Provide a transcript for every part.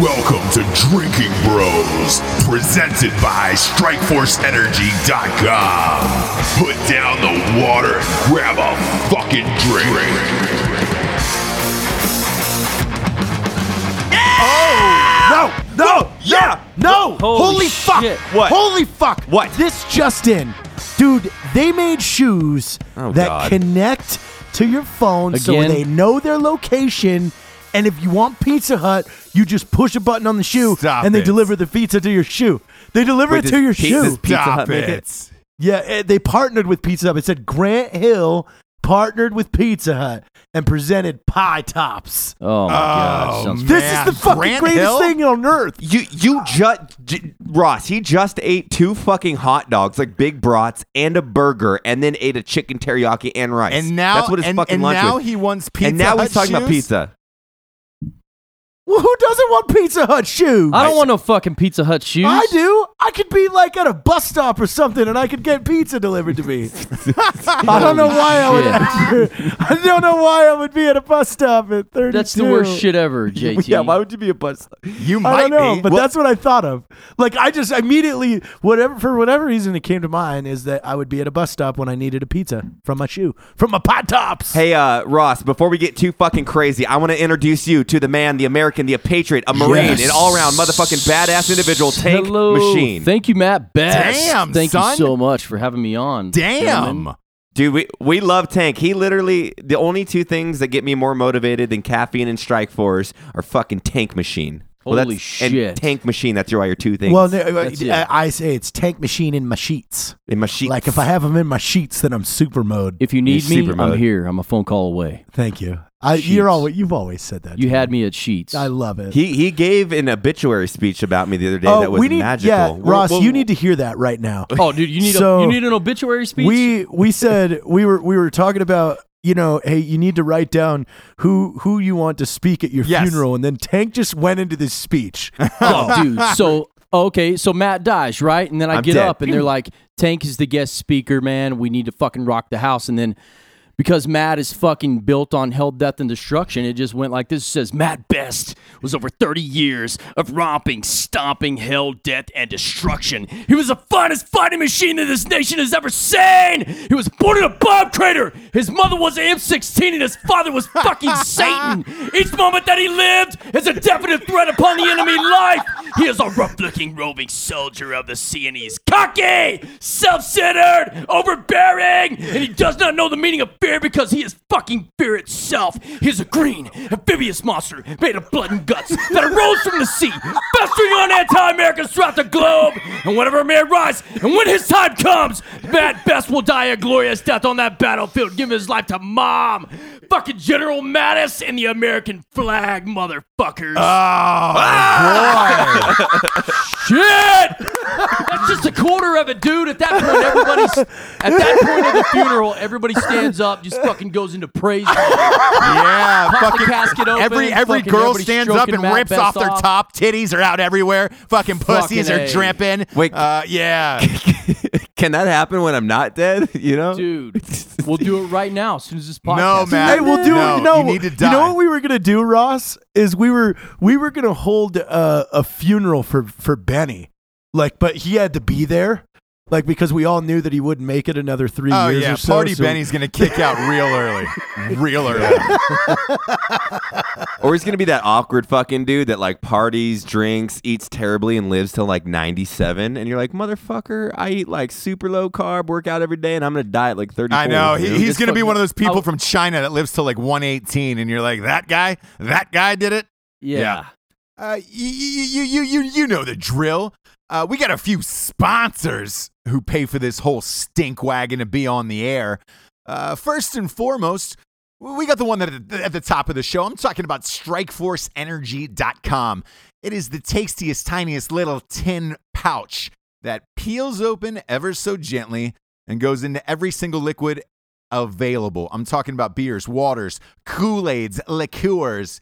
Welcome to Drinking Bros, presented by StrikeForceEnergy.com. Put down the water and grab a fucking drink. Oh no, no, Yeah. no, Holy Holy fuck. shit. What? Holy fuck. What? This just in. Dude, they made shoes Oh, that God. connect to your phone so they know their location. And if you want Pizza Hut, you just push a button on the shoe Stop and they it. deliver the pizza to your shoe. They deliver Wait, it to your Pi- shoe. Pizza Stop Hut it. it? Yeah, eh, they partnered with Pizza Hut. It said Grant Hill partnered with Pizza Hut and presented pie tops. Oh my god, Oh, sounds man. This is the fucking Grant greatest Hill? thing on earth. You you just Ross. He just ate two fucking hot dogs, like big brats, and a burger, and then ate a chicken teriyaki and rice. And now, that's what his and, fucking and lunch now was. he wants pizza. and now Hut he's talking about pizza. Well, who doesn't want Pizza Hut shoes? I don't want no fucking Pizza Hut shoes. I do. I could be like at a bus stop or something, and I could get pizza delivered to me. I don't know why I would. I don't know why I would be at a bus stop at thirty-two. That's the worst shit ever, JT. Yeah, why would you be a bus? Stop? You I might don't know, be. but Well- that's what I thought of. Like I just immediately, whatever for whatever reason, it came to mind is that I would be at a bus stop when I needed a pizza from my shoe, from my pot tops. Hey, uh, Ross. Before we get too fucking crazy, I want to introduce you to the man, the American, the patriot, a marine, Yes. an all-around motherfucking badass individual, tank Hello. machine. Thank you, Mat Best. Damn, Thank son. you so much for having me on. Damn. gentlemen. Dude, we, we love Tank. He literally, the only two things that get me more motivated than caffeine and Strike Force are fucking Tank Machine. Well, Holy that's, and shit. Tank Machine, that's your, your two things. Well, no, uh, That's uh, it. I, I say it's tank machine in my sheets. in my sheets. Like if I have them in my sheets, then I'm super mode. If you need You're me, I'm mode. here. I'm a phone call away. Thank you. I, Sheets. you're always you've always said that. You to had me at Sheets. I love it. he he gave an obituary speech about me the other day oh, that was we need, magical. Yeah, We're- Ross, we'll- you need to hear that right now. oh, dude, you need So, a you need an obituary speech. We we said we were we were talking about you know hey you need to write down who who you want to speak at your Yes. funeral and then Tank just went into this speech. Oh, oh, dude. So okay, so Mat dies, right? And then I I'm get dead. up and they're like, Tank is the guest speaker, man. We need to fucking rock the house. And then because Mat is fucking built on hell, death, and destruction, it just went like this. It says Mat Best was over 30 years of romping, stomping, hell, death, and destruction. He was the finest fighting machine that this nation has ever seen. He was born in a bomb crater. His mother was an M16 and his father was fucking Satan. Each moment that he lived is a definite threat upon the enemy life. He is a rough-looking, roving soldier of the sea, and he is cocky, self-centered, overbearing, and he does not know the meaning of fear because he is fucking fear itself. He is a green, amphibious monster made of blood and guts that arose from the sea, festering on anti-Americans throughout the globe. And whenever a man rise, and when his time comes, Mat Best will die a glorious death on that battlefield, giving his life to mom, fucking General Mattis, and the American flag, motherfuckers. Oh, ah! boy Shit! That's just a quarter of it, dude. At that point, everybody's at that point of the funeral, everybody stands up, just fucking goes into praise. mode. yeah. Pop the fucking casket open, every every girl stands up and Mat rips Best off their off. top. Titties are out everywhere. Fucking pussies Fucking are A. dripping. Wait. Uh, yeah. Can that happen when I'm not dead? You know, Dude, we'll do it right now as soon as this podcast. No, man. Hey, we'll do No, it. No, you need to die. You know what we were gonna do, Ross? Is we were we were gonna hold uh, a funeral for for Benny, like, but he had to be there, like because we all knew that he wouldn't make it another three Oh years yeah, or so. Party so- Benny's gonna kick out real early, real early. or he's gonna be that awkward fucking dude that like parties, drinks, eats terribly, and lives till like 97. And you're like, motherfucker, I eat like super low carb, work out every day, and I'm gonna die at like thirty. I know he, he's It's gonna be one of those people I- from China that lives till like 118, and you're like, that guy, that guy did it. Yeah. Yeah. Uh, you, you, you, you, you know the drill. Uh, we got a few sponsors who pay for this whole stink wagon to be on the air. Uh, first and foremost, we got the one that at the, top of the show. I'm talking about StrikeForceEnergy.com. It is the tastiest, tiniest little tin pouch that peels open ever so gently and goes into every single liquid available. I'm talking about beers, waters, Kool Aids, liqueurs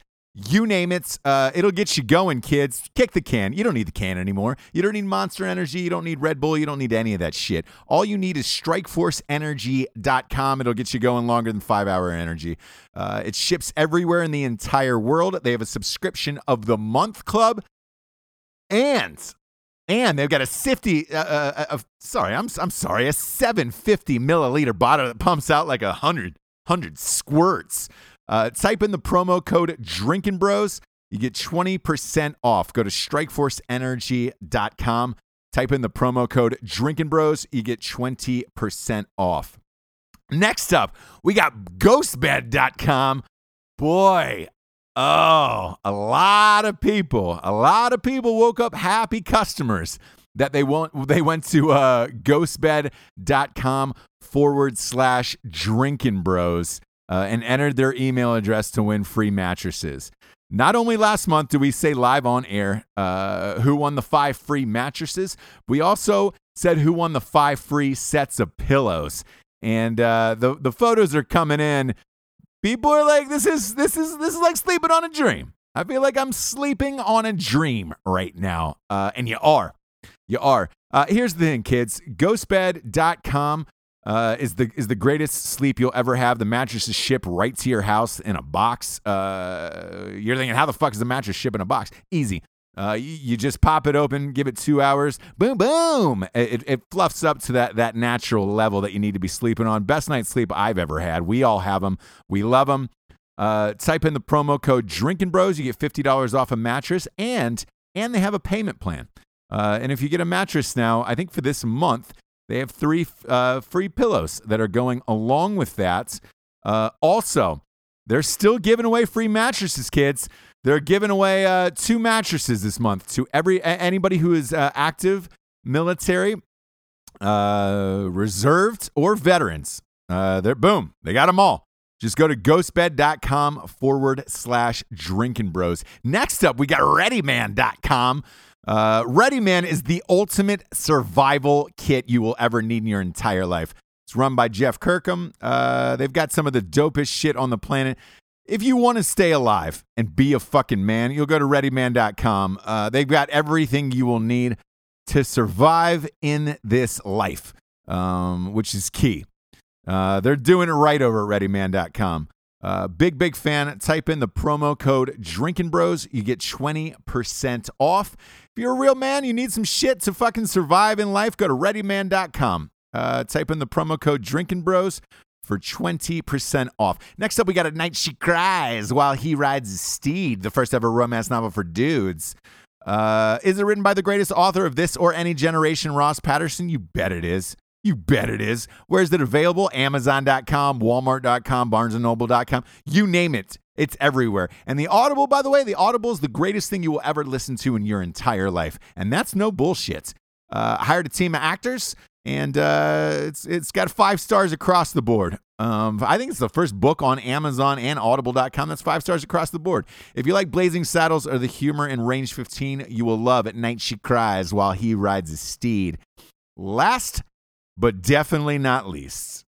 You name it, uh, it'll get you going, kids. Kick the can. You don't need the can anymore. You don't need Monster Energy. You don't need Red Bull. You don't need any of that shit. All you need is StrikeForceEnergy.com. It'll get you going longer than five hour energy. Uh, it ships everywhere in the entire world. They have a subscription of the month club, and and they've got a 50 uh, uh, uh, sorry I'm, I'm sorry a 750 milliliter bottle that pumps out like a hundred hundred squirts uh, type in the promo code drinking bros you get 20% off. Go to strikeforceenergy.com type in the promo code drinking bros you get 20% off. Next up we got ghostbed.com boy Oh, a lot of people, a lot of people woke up happy customers that they won't they went to uh ghostbed.com forward slash drinking bros uh, and entered their email address to win free mattresses. Not only last month did we say live on air uh, who won the five free mattresses, we also said who won the five free sets of pillows. And uh, the the photos are coming in. People are like this is this is this is like sleeping on a dream. I feel like i'm sleeping on a dream right now. Uh, and you are. You are. Uh, here's the thing kids. Ghostbed.com uh, is the is the greatest sleep you'll ever have. The mattress is shipped right to your house in a box. Uh, you're thinking, how the fuck is the mattress ship in a box? Easy. Uh, you, you just pop it open, give it two hours, boom, boom. It, it fluffs up to that that natural level that you need to be sleeping on. Best night's sleep I've ever had. We all have them. We love them. Uh, type in the promo code Drinking Bros. You get fifty dollars off a mattress, and and they have a payment plan. Uh, and if you get a mattress now, I think for this month they have three uh, free pillows that are going along with that. Uh, also, they're still giving away free mattresses, kids. They're giving away uh, two mattresses this month to every anybody who is uh, active, military, uh, reserved, or veterans. Uh, they're boom. They got them all. Just go to ghostbed.com forward slash drinking bros. Next up, we got readyman.com. Uh, ReadyMan is the ultimate survival kit you will ever need in your entire life. It's run by Jeff Kirkham. Uh, they've got some of the dopest shit on the planet. If you want to stay alive and be a fucking man, you'll go to readyman.com. Uh, they've got everything you will need to survive in this life, um, which is key. Uh, they're doing it right over at readyman.com. Uh, big, big fan. Type in the promo code Drinking Bros. You get 20% off. If you're a real man, you need some shit to fucking survive in life, go to readyman.com. Uh, type in the promo code Drinking Bros for 20% off. Next up, we got At Night She Cries While He Rides His Steed, the first ever romance novel for dudes. Uh, is it written by the greatest author of this or any generation, Ross Patterson? You bet it is. You bet it is. Where is it available? Amazon.com, Walmart.com, BarnesandNoble.com. You name it. It's everywhere. And the Audible, by the way, the Audible is the greatest thing you will ever listen to in your entire life. And that's no bullshit. Uh, hired a team of actors, and uh, it's it's got five stars across the board. Um, I think it's the first book on Amazon and Audible.com that's five stars across the board. If you like Blazing Saddles or the humor in Range 15, you will love At Night She Cries While He Rides His Steed. Last but definitely not least,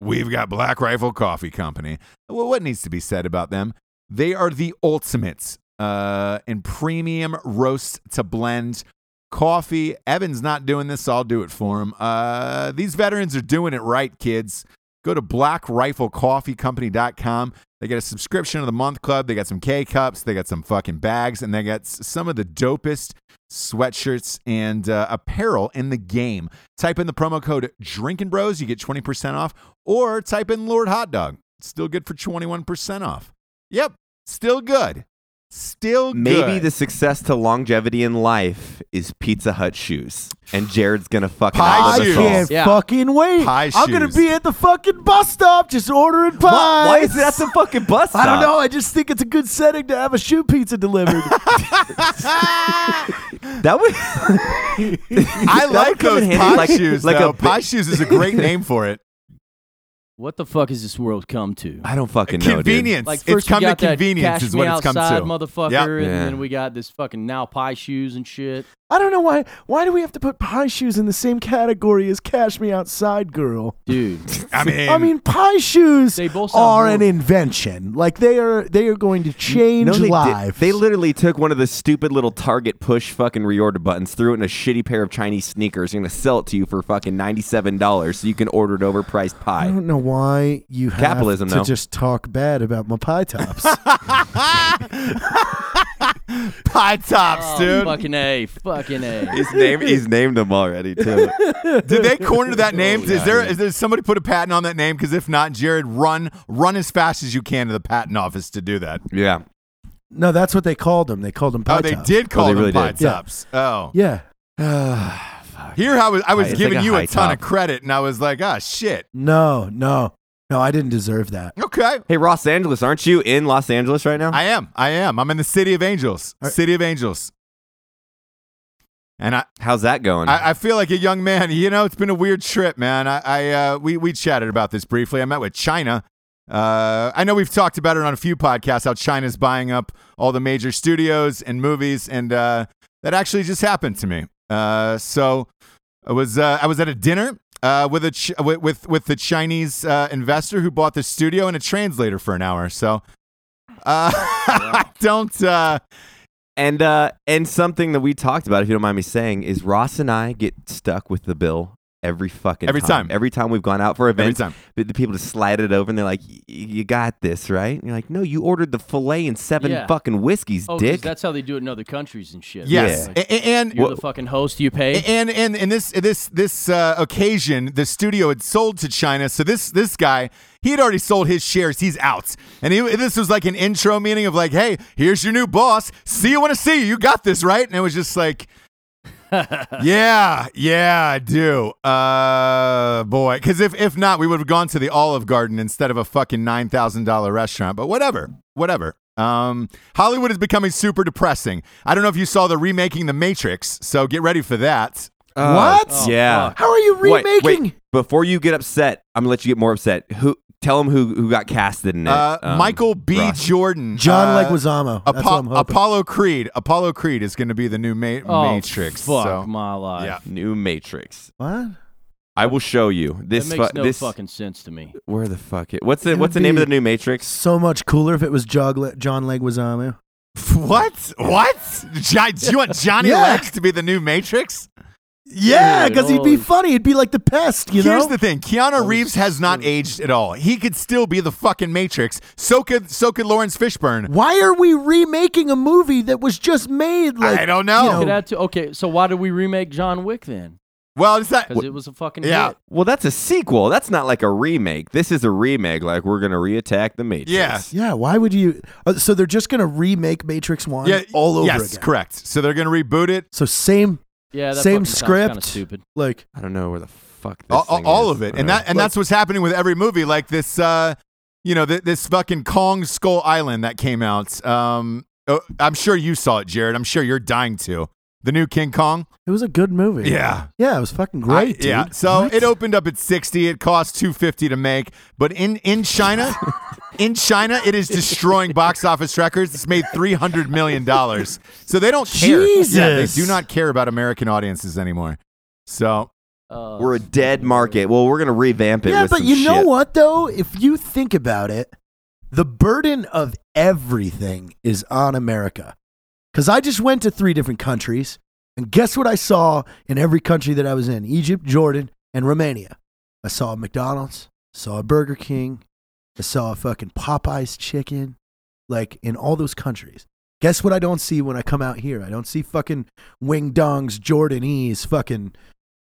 we've got Black Rifle Coffee Company. Well, what needs to be said about them? They are the ultimate uh, in premium roast to blend coffee. Evan's not doing this, so I'll do it for him. Uh, these veterans are doing it right, kids. Go to blackriflecoffeecompany.com. They get a subscription to the month club. They got some K cups. They got some fucking bags, and they got some of the dopest sweatshirts and uh, apparel in the game. Type in the promo code Drinking Bros. You get 20% off, or type in Lord Hot Dog. Still good for 21% off. Yep, still good. Still Maybe the success to longevity in life is Pizza Hut shoes, and Jarred's gonna fucking Pie I shoes. all. can't Yeah. fucking wait. Pie I'm gonna shoes. be at the fucking bus stop just ordering pies. Why, why is that the fucking bus stop? I don't know. I just think it's a good setting to have a shoe pizza delivered. That would. I like come in those handy, pie like- shoes. like a though. bi- pie shoes is a great name for it. What the fuck has this world come to? I don't fucking know, dude. Convenience. Like it's first come we got to that convenience cash is me what it's come outside to. motherfucker, Yep. and Yeah. then we got this fucking now pie shoes and shit. I don't know why. Why do we have to put pie shoes in the same category as Cash Me Outside Girl? dude. I mean, I mean, pie shoes They both sound are an horrible. invention. Like they are, they are going to change No, they did- lives. They literally took one of the stupid little Target push fucking reorder buttons, threw it in a shitty pair of Chinese sneakers, and gonna sell it to you for fucking ninety seven dollars, so you can order it overpriced pie. I pie. don't know why you have Capitalism, to though. just talk bad about my pie tops. pie tops, Oh, dude. Fucking a, fucking a. He's named. He's named them already too. Did they corner that name? Oh, is yeah, there yeah. is there somebody put a patent on that name? Because if not, Jarred, run run as fast as you can to the patent office to do that. yeah. no, that's what they called them. They called them pie oh, they tops. did call they them really pie did. Yeah. tops. Oh, Yeah. here I was I was It's giving like a you a high ton top. of credit, and I was like, ah, shit. No, no, no. I didn't deserve that. Okay, Hey, Los Angeles, aren't you in Los Angeles right now? I am. I am. I'm in the city of angels. Are- City of angels. And I, How's that going? I, I feel like a young man. You know, it's been a weird trip, man. I, I uh, we we chatted about this briefly. I met with China. Uh, I know we've talked about it on a few podcasts how China's buying up all the major studios and movies, and uh, that actually just happened to me. Uh, so I was uh, I was at a dinner uh, with a ch- with, with with the Chinese uh, investor who bought the studio and a translator for an hour. So uh, I don't. And uh, and something that we talked about, if you don't mind me saying, is Ross and I get stuck with the bill every fucking Every time. Every time we've gone out for events, every time. the, the people just slide it over and they're like, "You got this, right?" And you're like, "No, you ordered the fillet and seven Yeah. fucking whiskeys, Oh, 'cause dick." that's how they do it in other countries and shit. Yes, Like, A- a- and you're the fucking host. You pay. And and in this this this uh, occasion, the studio had sold to China. So this this guy, he had already sold his shares. He's out, and he, this was like an intro meeting of like, "Hey, here's your new boss. See you when I see you. You got this, right?" And it was just like. yeah, yeah, I do. Uh, boy, because if if not, we would have gone to the Olive Garden instead of a fucking nine thousand dollar restaurant. But whatever, whatever. Um, Hollywood is becoming super depressing. I don't know if you saw the remaking The Matrix, so get ready for that. Uh, What? Oh, yeah. How are you Wait, remaking? wait, before you get upset, I'm gonna let you get more upset. Who? Tell them who who got casted in it. Uh, um, Michael B. Ross. Jordan, John uh, Leguizamo. That's what I'm Apo- hoping. Apollo Creed. Apollo Creed is going to be the new ma- Oh, Matrix. Fuck so- my life. yeah. New Matrix. what? I will show you That this. makes fu- no this fucking sense to me. where the fuck it? What's the It What's would the name of be- the new Matrix? So much cooler if it was Jog- John Leguizamo. What? What? Jo- do you want Johnny Yeah. Lex to be the new Matrix? Yeah, because he'd be funny. He'd be like the pest, you Here's know. the thing: Keanu was Reeves has not so- aged at all. He could still be the fucking Matrix. So could so could Laurence Fishburne. why are we remaking a movie that was just made? Like I don't know. you Could add to, okay, so why did we remake John Wick then? Well, it's not. Because it was a fucking Yeah. hit. Well, that's a sequel. That's not like a remake. This is a remake. Like we're gonna reattack the Matrix. Yeah. Yeah, why would you? Uh, so they're just gonna remake Matrix One Yeah, all over yes, again. correct. So they're going to reboot it. So same, Yeah, that same fucking kinda script, stupid. like I don't know where the fuck. This all, all- thing all is. of it, and don't that and that's what's happening with every movie. Like this, uh, you know, th- this fucking Kong Skull Island that came out. Um, oh, I'm sure you saw it, Jarred. I'm sure you're dying to. The new King Kong. it was a good movie. Yeah. yeah, it was fucking I- great. dude. yeah. So What? it opened up at 60. It cost 250 to make, but in in China, in China, it is destroying box office records. It's made 300 million dollars. So they don't care. Yeah, they do not care about American audiences anymore. So Uh, We're a dead market. Well, we're gonna revamp it. yeah, with but some you know what though? If you think about it, the burden of everything is on America. Because I just went to three different countries, and guess what I saw in every country that I was in? Egypt, Jordan, and Romania. I saw a McDonald's, saw a Burger King, I saw a fucking Popeyes chicken, like in all those countries. Guess what I don't see when I come out here? I don't see fucking Wing Dong's Jordanese fucking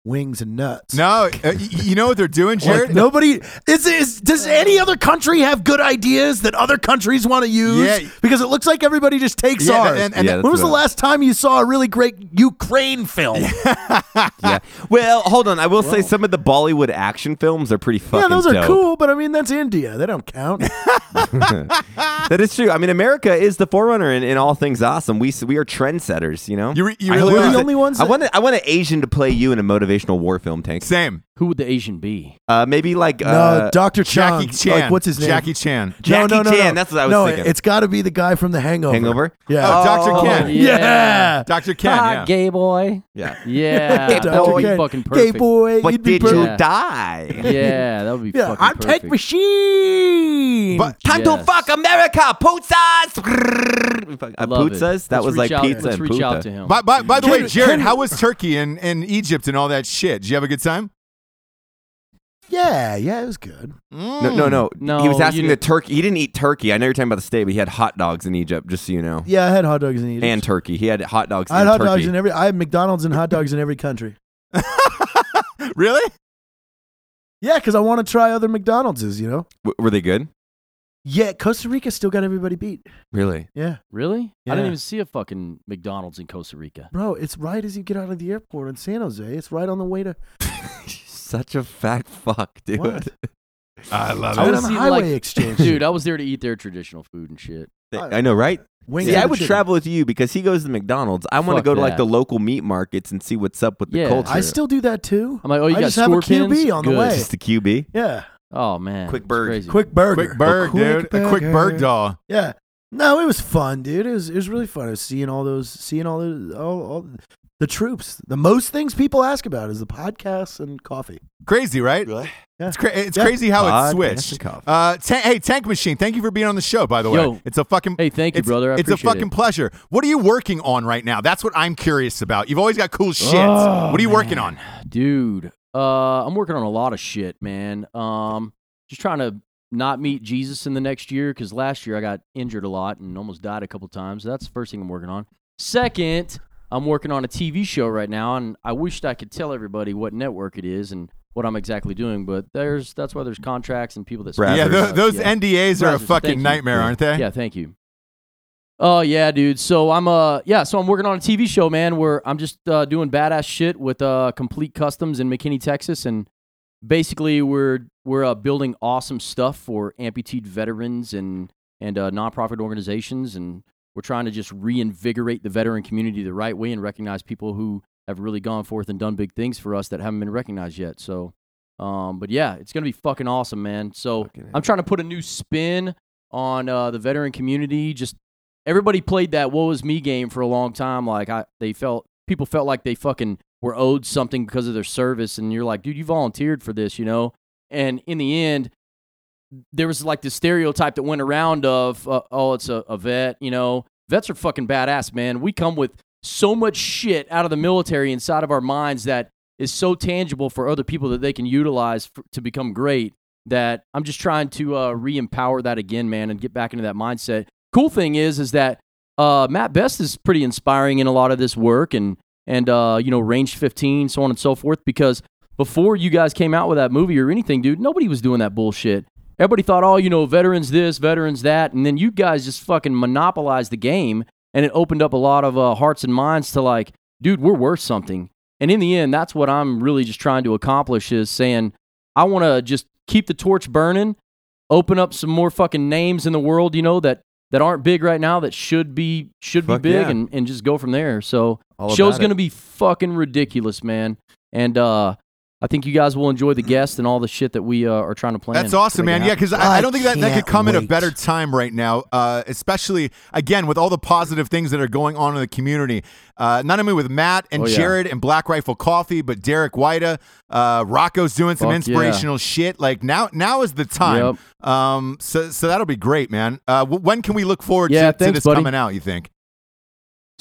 wings and nuts. no, uh, you know what they're doing, Like, Jarred? nobody is, is does any other country have good ideas that other countries want to use? Yeah. Because it looks like everybody just takes Yeah, ours. and- and- Yeah, when was the that's last time you saw a really great Ukraine film? Yeah, Yeah. Well, hold on. I will say some of the Bollywood action films are pretty fucking Yeah, those are dope. cool, but I mean that's India. They don't count. That is true. I mean, America is the forerunner in, in all things awesome. We we are trendsetters. You know. You re- you I really hope We're the only ones I want a, I want an Asian to play you in a motivational motivational war film tank. Same. Who would the Asian be? Uh, maybe like no, uh, Dr. Chan. Jackie Chan. Like, what's his name? Jackie Chan. no, no, no, no. Chan, that's what I was no, thinking. it's got to be the guy from The Hangover. Hangover. Yeah. Oh, Dr. Ken. Yeah. Dr. Ken. ah, Yeah. gay boy. Yeah. Yeah, Dr. that would be Ken. fucking Gay boy. But you'd be did perfect. you Yeah. die? Yeah, that would be Yeah, fucking I'm perfect. Tank Machine. But Time to Yes. fuck America, pizzas. Uh, Love pizzas. That was like out- pizza Let's and reach out to him. by, by, by the way, Jarred, how was Turkey and, and Egypt and all that shit? Did you have a good time? Yeah, yeah, it was good. No, no, no. No, He was you asking the didn't- turkey. He didn't eat turkey. I know you're talking about the state, but he had hot dogs in Egypt. Just so you know. Yeah, I had hot dogs in Egypt. And turkey. He had hot dogs. I had and hot turkey. dogs in every. I had McDonald's and hot dogs in every country. really? Yeah, because I want to try other McDonald's. You know. W- were they good? Yeah, Costa Rica still got everybody beat. Really? Yeah, Really? I Yeah. didn't even see a fucking McDonald's in Costa Rica. bro, it's right as you get out of the airport in San Jose. It's right on the way to. Such a fat fuck, dude. What? I love it I Right was on the highway like- exchange. Dude, I was there to eat their traditional food and shit. Oh, I know, right? Wings See, I would chicken. travel with you because he goes to McDonald's. I want to go to like that. the local meat markets and see what's up with the Yeah. culture. I still do that too. I'm like, oh, you I got just have a scorpions? QB on the Good. way. just the QB. Yeah, Oh man, Quick it's bird. crazy. quick burger. Quick Berg, quick dude. A quick burger. Berg doll. Yeah. No, it was fun, dude. It was it was really fun. I was seeing all those, seeing all those, all, all the troops. The most things people ask about is the podcasts and coffee. Crazy, right? Really? Yeah. It's, cra- it's Yeah. crazy how Podcast it switched. Uh, ta- hey, Tank Machine, thank you for being on the show. By the way, Yo. it's a fucking Hey, thank you, it's, brother. I it's a fucking it. pleasure. What are you working on right now? That's what I'm curious about. You've always got cool shit. Oh, what are you working on? dude? Uh, I'm working on a lot of shit, man. Um, just trying to not meet Jesus in the next year because last year I got injured a lot and almost died a couple times. That's the first thing I'm working on. Second, I'm working on a TV show right now, and I wished I could tell everybody what network it is and what I'm exactly doing, but there's that's why there's contracts and people that. Brazzers. Yeah, sponsor tho- us. those Yeah. NDAs are a fucking thank you. nightmare, aren't they? Yeah, thank you. Oh yeah, dude. So I'm uh yeah, so I'm working on a TV show, man, where I'm just uh, doing badass shit with uh complete customs in McKinney, Texas, and basically we're we're uh, building awesome stuff for amputee veterans and and uh, nonprofit organizations, and we're trying to just reinvigorate the veteran community the right way and recognize people who have really gone forth and done big things for us that haven't been recognized yet. So, um, but yeah, it's gonna be fucking awesome, man. So Fucking I'm trying to put a new spin on uh, the veteran community. Just everybody played that "woe was me" game for a long time. Like I, they felt people felt like they fucking were owed something because of their service, and you're like, dude, you volunteered for this, you know. And in the end, there was like this stereotype that went around of, uh, oh, it's a, a vet, you know. Vets are fucking badass, man. We come with so much shit out of the military inside of our minds that is so tangible for other people that they can utilize f to become great that I'm just trying to uh, re-empower that again, man, and get back into that mindset. Cool thing is, is that uh, Mat Best is pretty inspiring in a lot of this work, and and uh, you know, Range 15, so on and so forth. Because before you guys came out with that movie or anything, dude, nobody was doing that bullshit. Everybody thought, oh, you know, veterans this, veterans that, and then you guys just fucking monopolized the game, and it opened up a lot of uh, hearts and minds to like, dude, we're worth something. And in the end, that's what I'm really just trying to accomplish is saying, I want to just keep the torch burning, open up some more fucking names in the world, you know, that that aren't big right now that should be should Fuck be big yeah. and, and just go from there. So All show's gonna it. be fucking ridiculous, man. And uh I think you guys will enjoy the guests and all the shit that we uh, are trying to plan. That's awesome, man. it Yeah, because I, I I don't think that, that could can't come at a better time right now, uh, especially, again, with all the positive things that are going on in the community. Uh, not only with Mat and Oh, yeah. Jarred and Black Rifle Coffee, but Derek Weida, uh, Rocco's doing some Fuck inspirational shit. Like, now now is the time. Um, so, so that'll be great, man. Uh, when can we look forward Yeah, to, to this buddy. coming out, you think?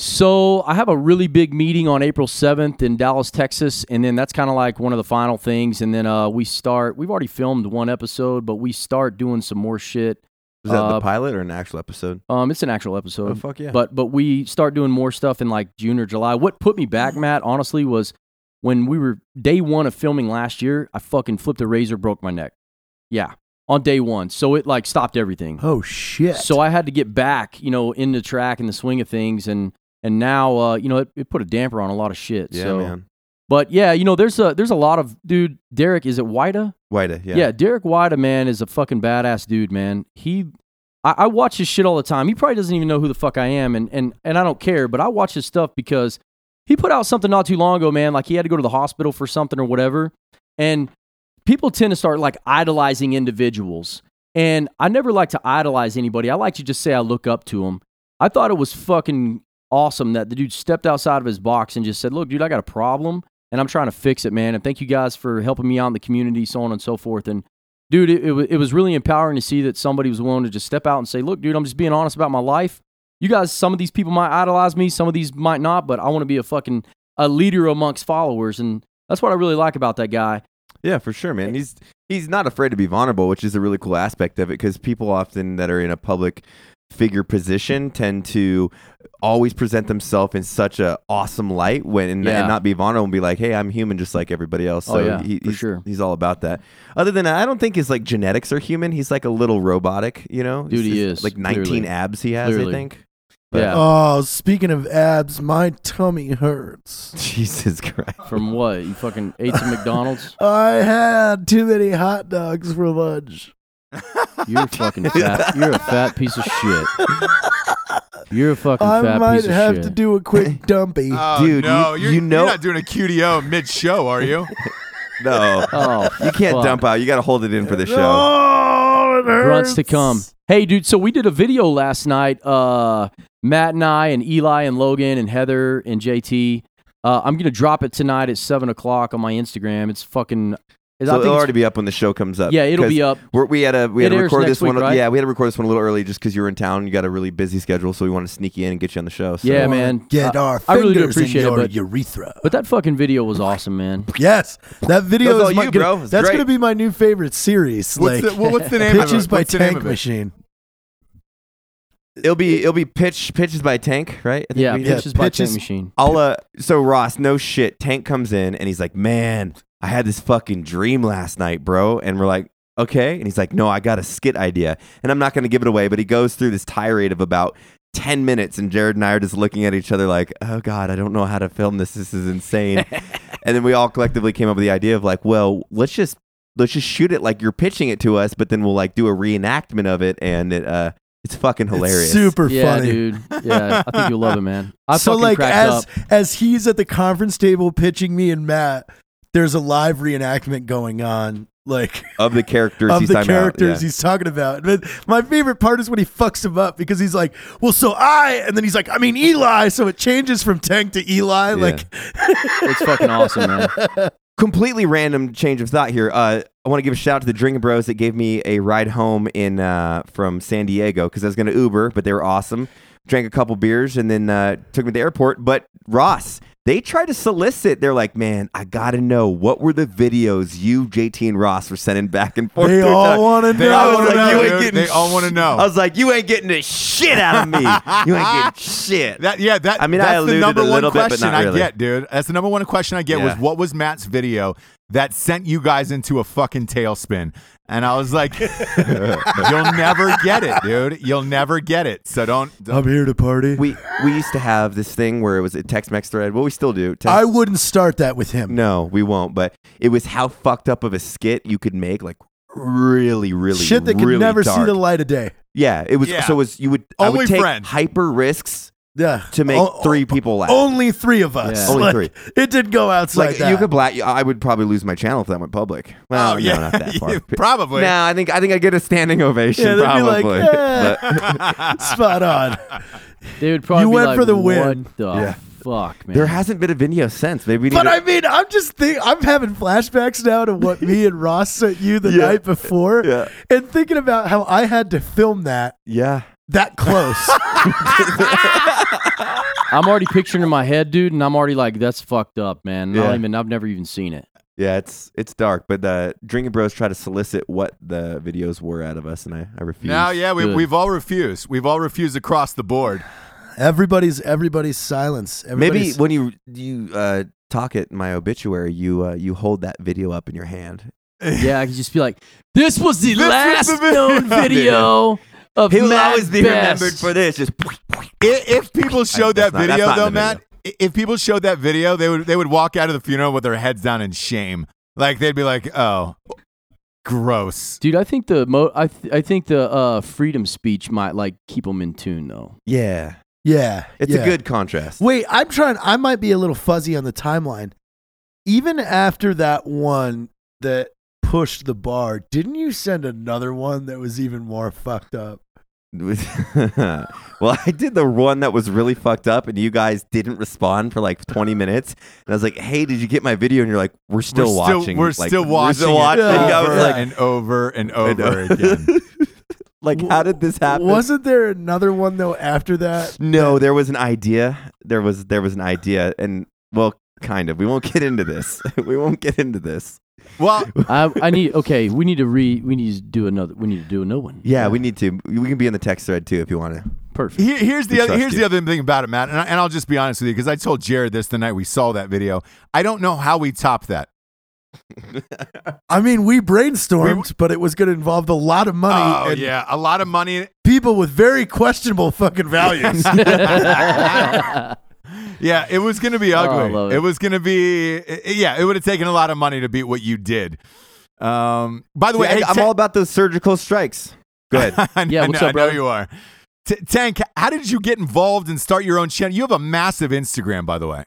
So I have a really big meeting on April 7th in Dallas, Texas, and then that's kind of like one of the final things. And then uh, we start. We've already filmed one episode, but we start doing some more shit. Is that the Uh, pilot or an actual episode? Um, it's an actual episode. Oh, fuck yeah. But but we start doing more stuff in like June or July. What put me back, Mat, honestly, was when we were day one of filming last year. I fucking flipped a razor, broke my neck. Yeah, on day one. So it like stopped everything. Oh shit! So I had to get back, you know, in the track and the swing of things, and and now, uh, you know, it, it put a damper on a lot of shit. yeah, so, man. But yeah, you know, there's a there's a lot of dude. Derek, is it Weida? White, yeah. Yeah. Derek Weida, man, is a fucking badass dude, man. He, I, I watch his shit all the time. He probably doesn't even know who the fuck I am, and and and I don't care. But I watch his stuff because he put out something not too long ago, man. Like he had to go to the hospital for something or whatever, and people tend to start like idolizing individuals. And I never like to idolize anybody. I like to just say I look up to them. I thought it was fucking awesome that the dude stepped outside of his box and just said, "Look, dude, I got a problem." and I'm trying to fix it, man. And thank you guys for helping me out in the community, so on and so forth. And dude, it, it, it was really empowering to see that somebody was willing to just step out and say, look, dude, I'm just being honest about my life. You guys, some of these people might idolize me, some of these might not, but I want to be a fucking a leader amongst followers, and that's what I really like about that guy. Yeah, for sure, man. Eh he's he's not afraid to be vulnerable, which is a really cool aspect of it because people often that are in a public figure position tend to always present themselves in such a awesome light when and, Yeah. and not be vulnerable and be like, "Hey, I'm human just like everybody else." Oh, yeah, he, for he's, sure. he's all about that. Other than that, I don't think his like genetics are human. He's like a little robotic, you know. Dude, He's he is, like 19 clearly. abs he has, I think. But- Yeah. Oh, speaking of abs, my tummy hurts. Jesus Christ. From what? You fucking ate some McDonald's? I had too many hot dogs for lunch. You're fucking fat. You're a fat piece of shit. You're a fucking I fat might piece of have shit. to do a quick dumpy. Oh, Dude, no, you- you're, you know- you're not doing a QDO mid show, are you? No. oh, You can't fuck. dump out. You got to hold it in for the show. Oh, it hurts. grunts to come. Hey, dude. So we did a video last night. Uh, Mat and I, and Eli and Logan and Heather and JT. Uh, I'm gonna drop it tonight at seven o'clock on my Instagram. It's fucking. I So think it'll it's- already be up when the show comes up. yeah, it'll be up. We're, we had to we had It to record next this week, one. right? Yeah, we had to record this one a little early just because you were in town. You got a really busy schedule, so we want to sneak you in and get you on the show. So. Yeah, man. Get I- our I really do fingers appreciate in it, your but- urethra. But that fucking video was awesome, man. yes, that video is my, you, gonna- bro. It's That's great. gonna be my new favorite series. What's, like the, well, what's the name pitches by What's Tank? Machine. It'll be it'll be pitch pitches by Tank, right? I think Yeah, we- Yeah, pitches by pitches- Tank Machine. I'll uh so Ross, no shit. Tank comes in and he's like, Man, I had this fucking dream last night, bro. And we're like, Okay. And he's like, No, I got a skit idea. And I'm not gonna give it away, but he goes through this tirade of about 10 minutes, and Jarred and I are just looking at each other like, oh God, I don't know how to film this. This is insane. and then we all collectively came up with the idea of like, well, let's just let's just shoot it like you're pitching it to us, but then we'll like do a reenactment of it, and it uh it's fucking hilarious. It's super Yeah, funny. dude. Yeah, I think you'll love it, man. I so like as up. as he's at the conference table pitching me and Mat, there's a live reenactment going on, like of the characters of he's the talking about, characters yeah. he's talking about. But my favorite part is when he fucks him up because he's like, "Well, so I," and then he's like, "I mean Eli," so it changes from Tank to Eli. Like, It's fucking awesome, man. completely random change of thought here. Uh, I want to give a shout out to the Drinking Bros that gave me a ride home in uh, from San Diego because I was going to Uber, but they were awesome. Drank a couple beers and then uh, took me to the airport. But Ross, they tried to solicit. They're like, "Man, I got to know what were the videos you, JT, and Ross were sending back and forth." they all want to know. I was like, know. you ain't getting They all want to know. I was like, "You ain't getting the shit out of me. You ain't getting shit." That yeah, that I mean, I that's the alluded number a one little bit, but question not I really. get, dude. That's the number one question I get was what was Mat's video that sent you guys into a fucking tailspin? And I was like, you'll never get it, dude. You'll never get it. So don't. don't I'm here to party. we we used to have this thing where it was a text mex thread. Well, we still do. Text- I wouldn't start that with him. No, we won't. But it was how fucked up of a skit you could make, like really, really, Shit that could never dark. see the light of day. Yeah, it was. Yeah. So it was you would I Only would take friend. hyper risks Yeah, to make O- three people laugh. Only three of us. Yeah. Only Like, three. It didn't go outside like that. you could black. I would probably lose my channel if that went public. Well, oh yeah, no, not that far. probably. No, I think I think I get a standing ovation. Yeah, they'd probably. be like, But- "Yeah, spot on. They would probably You be went like, for the win. What the Yeah. fuck, man? there hasn't been a video since. Maybe we need But to- I mean, I'm just think I'm having flashbacks now to what me and Ross sent you the Yeah. night before, Yeah. and thinking about how I had to film that yeah. That close. I'm already picturing in my head, dude, and I'm already like, that's fucked up, man. I Yeah. don't even. I've never even seen it. Yeah, it's it's dark, but the drinking bros try to solicit what the videos were out of us, and I, I refuse. Now, yeah, we, Good. we've all refused. We've all refused across the board. everybody's everybody's silence. Maybe when you you uh, talk at my obituary, you uh, you hold that video up in your hand. Yeah, I could just be like, this was the This was last the video." known video of He will Mat always be Best. remembered for this. Just I- If people showed that not- video, not though, the Mat, i- if people showed that video, they would they would walk out of the funeral with their heads down in shame. Like they'd be like, "Oh, gross." Dude, I think the mo- I th- I think the uh, freedom speech might like keep them in tune though. yeah, Yeah, It's yeah. a good contrast. Wait, I'm trying. I might be a little fuzzy on the timeline. Even after that one that pushed the bar, didn't you send another one that was even more fucked up? well, I did the one that was really fucked up, and you guys didn't respond for like 20 minutes. And I was like, "Hey, did you get my video?" And you're like, "We're still we're watching. We're like, still watching. We're still it watching." Yeah. I was like, and over and I over know. again. like, how did this happen? Wasn't there another one though after that? no, there was an idea. There was there was an idea, and well, kind of. We won't get into this. we won't get into this. Well, I, I need okay. We need to re. We need to do another. We need to do another one. Yeah, we need to. We can be in the text thread too if you want to. Perfect. Here, here's the other, here's you. the other thing about it, Mat, and, I, and I'll just be honest with you because I told Jarred this the night we saw that video. I don't know how we top that. I mean, we brainstormed, but it was going to involve a lot of money Oh and yeah, a lot of money. people with very questionable fucking values. Yeah, it was going to be Oh, ugly. love it. it. was going to be i- yeah. It would have taken a lot of money to beat what you did. Um, by the way, I- hey, I'm Ta- all about the surgical strikes. Go ahead. I know, Yeah, what's I know, up, I know you are. T- Tank, how did you get involved and start your own channel? You have a massive Instagram, by the way.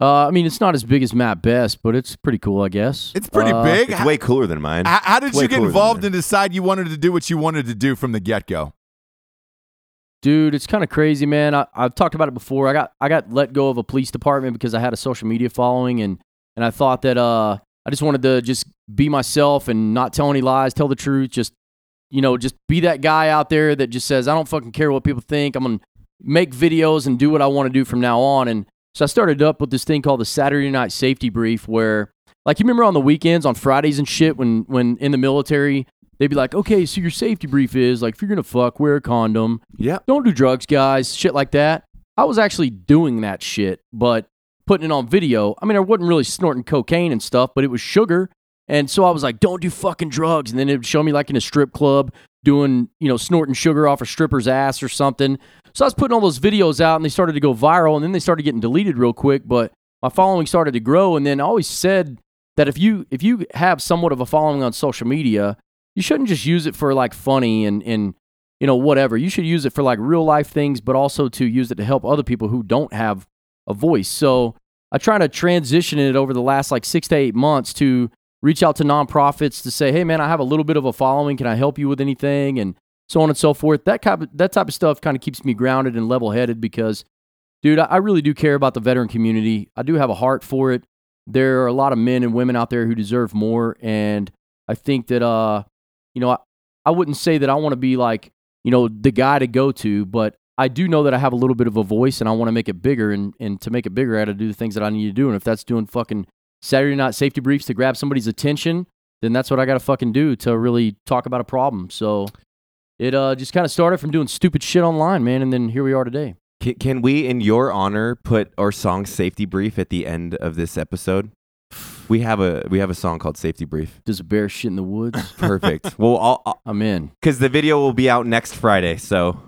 Uh, I mean, it's not as big as Mat Best, but it's pretty cool, I guess. It's pretty Uh, big. it's How- way cooler than mine. How, how did It's you get involved and decide you wanted to do what you wanted to do from the get go? Dude, it's kind of crazy, man. I, I've talked about it before. I got I got let go of a police department because I had a social media following, and and I thought that uh I just wanted to just be myself and not tell any lies, tell the truth, just you know, just be that guy out there that just says I don't fucking care what people think. I'm gonna make videos and do what I want to do from now on. And so I started up with this thing called the Saturday Night Safety Brief, where like you remember on the weekends on Fridays and shit when when in the military they'd be like, okay, so your safety brief is like if you're gonna fuck, wear a condom yeah. don't do drugs, guys, shit like that. I was actually doing that shit, but putting it on video. I mean, I wasn't really snorting cocaine and stuff, but it was sugar. And so I was like, don't do fucking drugs. And then it would show me like in a strip club doing, you know, snorting sugar off a stripper's ass or something. So I was putting all those videos out and they started to go viral and then they started getting deleted real quick. But my following started to grow. And then I always said that if you if you have somewhat of a following on social media, you shouldn't just use it for like funny and, and you know, whatever. You should use it for like real life things, but also to use it to help other people who don't have a voice. So I try to transition it over the last like six to eight months to reach out to nonprofits to say, hey man, I have a little bit of a following. Can I help you with anything? And so on and so forth. That kind of, that type of stuff kind of keeps me grounded and level headed because, dude, I really do care about the veteran community. I do have a heart for it. There are a lot of men and women out there who deserve more, and I think that uh, you know, I, I wouldn't say that I want to be like you know, the guy to go to, but I do know that I have a little bit of a voice and I want to make it bigger. And, and to make it bigger, I got to do the things that I need to do. And if that's doing fucking Saturday night safety briefs to grab somebody's attention, then that's what I got to fucking do to really talk about a problem. So it uh, just kind of started from doing stupid shit online, man. And then here we are today. Can, can we, in your honor, put our song "Safety Brief" at the end of this episode? We have a we have a song called "Safety Brief." Does a bear shit in the woods? Perfect. well, I'm in. because the video will be out next Friday, so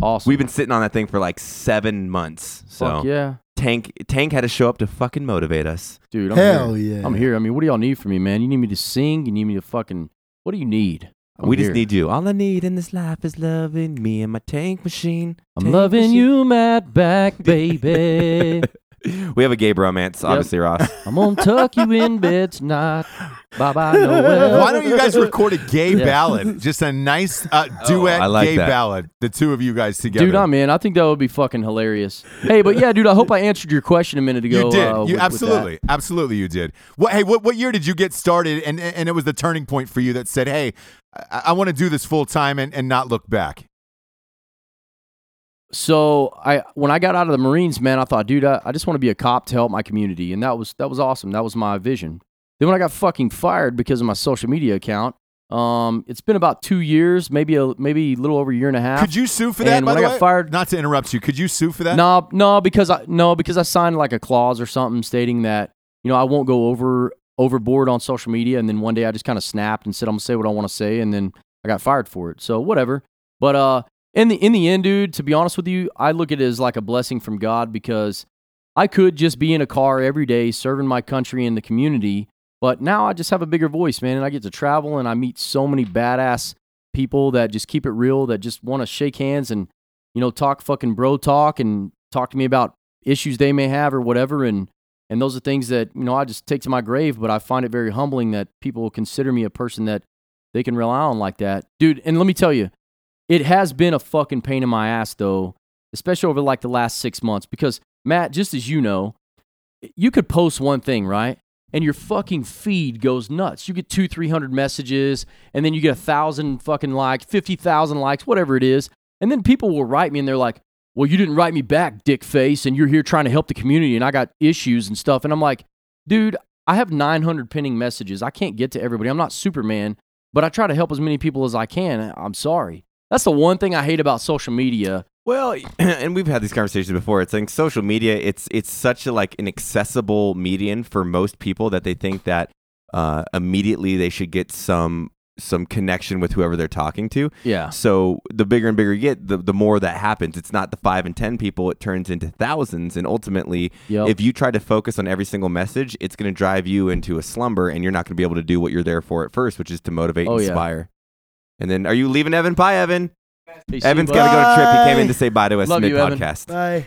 Awesome. we've been sitting on that thing for like seven months. So Fuck yeah. Tank Tank had to show up to fucking motivate us. Dude, I'm Hell here. yeah. I'm here. I mean, what do y'all need from me, man? You need me to sing? You need me to fucking. What do you need? I'm we just need you. All I need in this life is loving me and my tank machine. I'm Tank loving machine. you, Mat, back, baby. We have a gay bromance, obviously, Ross. I'm gonna tuck you in bed tonight. Bye bye, Noel. Why don't you guys record a gay Yeah. ballad? Just a nice uh, duet I like gay that. ballad. The two of you guys together. Dude, I'm in. I think that would be fucking hilarious. Hey, but yeah, dude, I hope I answered your question a minute ago. You did. uh, you with- with absolutely, absolutely, you did. What? Hey, what? What year did you get started? And and it was the turning point for you that said, "Hey, I, I want to do this full time and, and not look back." So I, when I got out of the Marines, man, I thought, dude, I, I just want to be a cop to help my community, and that was that was awesome. That was my vision. Then when I got fucking fired because of my social media account, um, it's been about two years, maybe a maybe a little over a year and a half. Could you sue for that? And by when the I got way? fired- not to interrupt you, could you sue for that? No, no, because I no because I signed like a clause or something stating that you know I won't go over overboard on social media, and then one day I just kind of snapped and said I'm gonna say what I want to say, and then I got fired for it. So whatever. But uh, in the in the end, dude, to be honest with you, I look at it as like a blessing from God because I could just be in a car every day serving my country and the community, but now I just have a bigger voice, man, and I get to travel and I meet so many badass people that just keep it real, that just want to shake hands and you know, talk fucking bro talk and talk to me about issues they may have or whatever. And and those are things that you know I just take to my grave. But I find it very humbling that people consider me a person that they can rely on like that, dude. And let me tell you, it has been a fucking pain in my ass though, especially over like the last six months. Because Mat, just as you know, you could post one thing, right? And your fucking feed goes nuts. You get two, three hundred messages, and then you get a thousand fucking likes, fifty thousand likes, whatever it is. And then people will write me and they're like, Well, you didn't write me back, dick face, and you're here trying to help the community and I got issues and stuff. And I'm like, dude, I have 900 pending messages. I can't get to everybody. I'm not Superman, but I try to help as many people as I can. I'm sorry. That's the one thing I hate about social media. Well, and we've had these conversations before. It's like social media. It's it's such a like an accessible medium for most people that they think that uh, immediately they should get some some connection with whoever they're talking to. Yeah. So the bigger and bigger you get, the, the more that happens. It's not the five and ten people; it turns into thousands. And ultimately, Yep. if you try to focus on every single message, it's going to drive you into a slumber, and you're not going to be able to do what you're there for at first, which is to motivate, Oh, inspire. And then, are you leaving Evan? Bye, Evan. Hey, see Evan's you, got to go to trip. He came in to say bye to us Love mid you, Evan. podcast. Bye.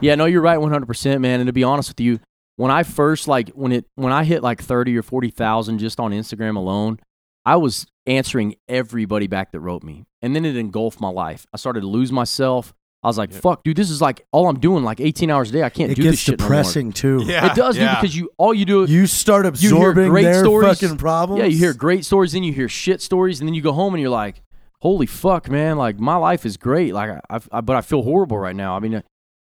Yeah, no, you're right, 100, percent man. And to be honest with you, when I first like when it when I hit like 30 or 40 thousand just on Instagram alone, I was answering everybody back that wrote me, and then it engulfed my life. I started to lose myself. I was like, "Fuck, dude, this is like all I'm doing, like 18 hours a day. I can't It do this gets shit no more." depressing too. Yeah, It does, yeah. dude, because you all you do is You start You hear absorbing great their stories. fucking problems. Yeah, you hear great stories, then you hear shit stories, and then you go home and you're like, "Holy fuck, man! Like my life is great. Like, I, I but I feel horrible right now. I mean, uh,